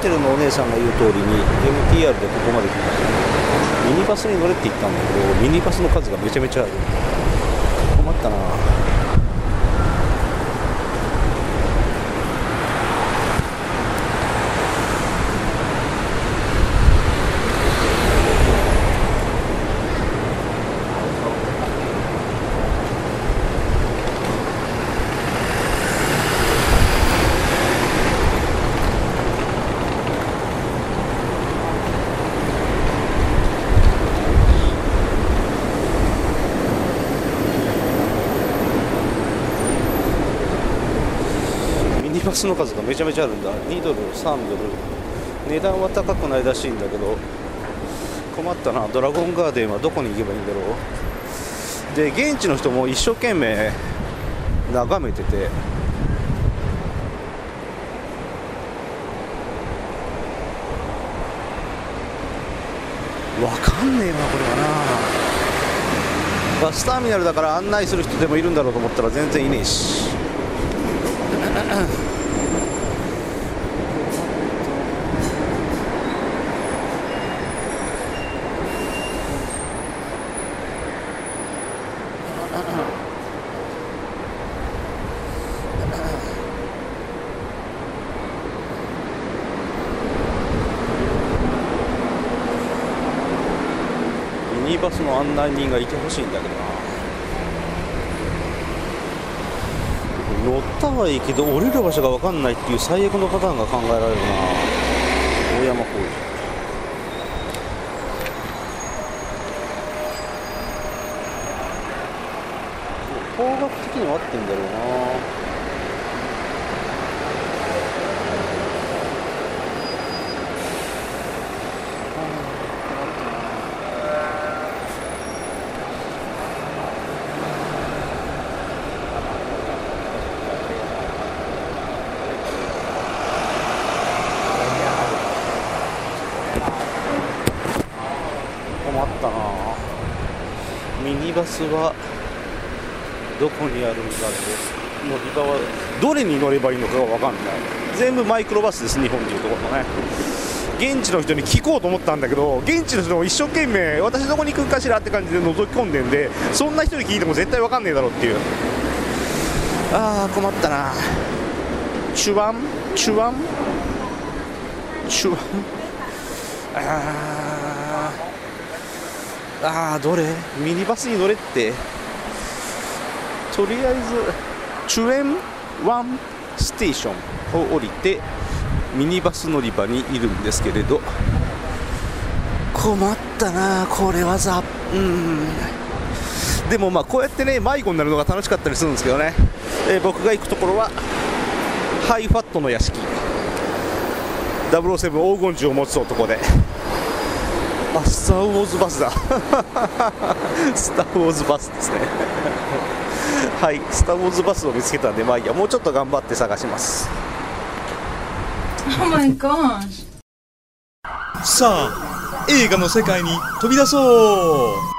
テルのお姉さんが言う通りに MTR でここまで来ました。ミニバスに乗れって言ったんだけどミニバスの数がめちゃめちゃある困ったな。ミニバスの数がめちゃめちゃあるんだ。2ドル3ドル。値段は高くないらしいんだけど困ったな。ドラゴンガーデンはどこに行けばいいんだろう。で現地の人も一生懸命眺めてて。わかんねえなこれはな。バスターミナルだから案内する人でもいるんだろうと思ったら全然いねえし。ミニバスの案内人がいてほしいんだけどな。乗ったはいいけど降りる場所が分かんないっていう最悪のパターンが考えられるな。大山工事方角的には合ってんだろうな。困ったな。ミニバスはどこにあるんだろう。乗り場はどれに乗ればいいのかが分かんない。全部マイクロバスです日本でいうところのね。現地の人に聞こうと思ったんだけど現地の人も一生懸命私どこに行くかしらって感じで覗き込んでんでそんな人に聞いても絶対分かんねえだろうっていう。ああ困ったな。チュワン？チュワン？チュワン？ああーあーどれ？ミニバスに乗れって。とりあえずチュエンワンステーションを降りてミニバス乗り場にいるんですけれど。困ったなこれはざうん。でもまあこうやってね迷子になるのが楽しかったりするんですけどね、えー僕が行くところはハイファットの屋敷。007黄金銃を持つ男であスター・ウォーズバスだ。スター・ウォーズバスですね。はいスター・ウォーズバスを見つけたんでまあいいやもうちょっと頑張って探します。Oh my gosh. さあ映画の世界に飛び出そう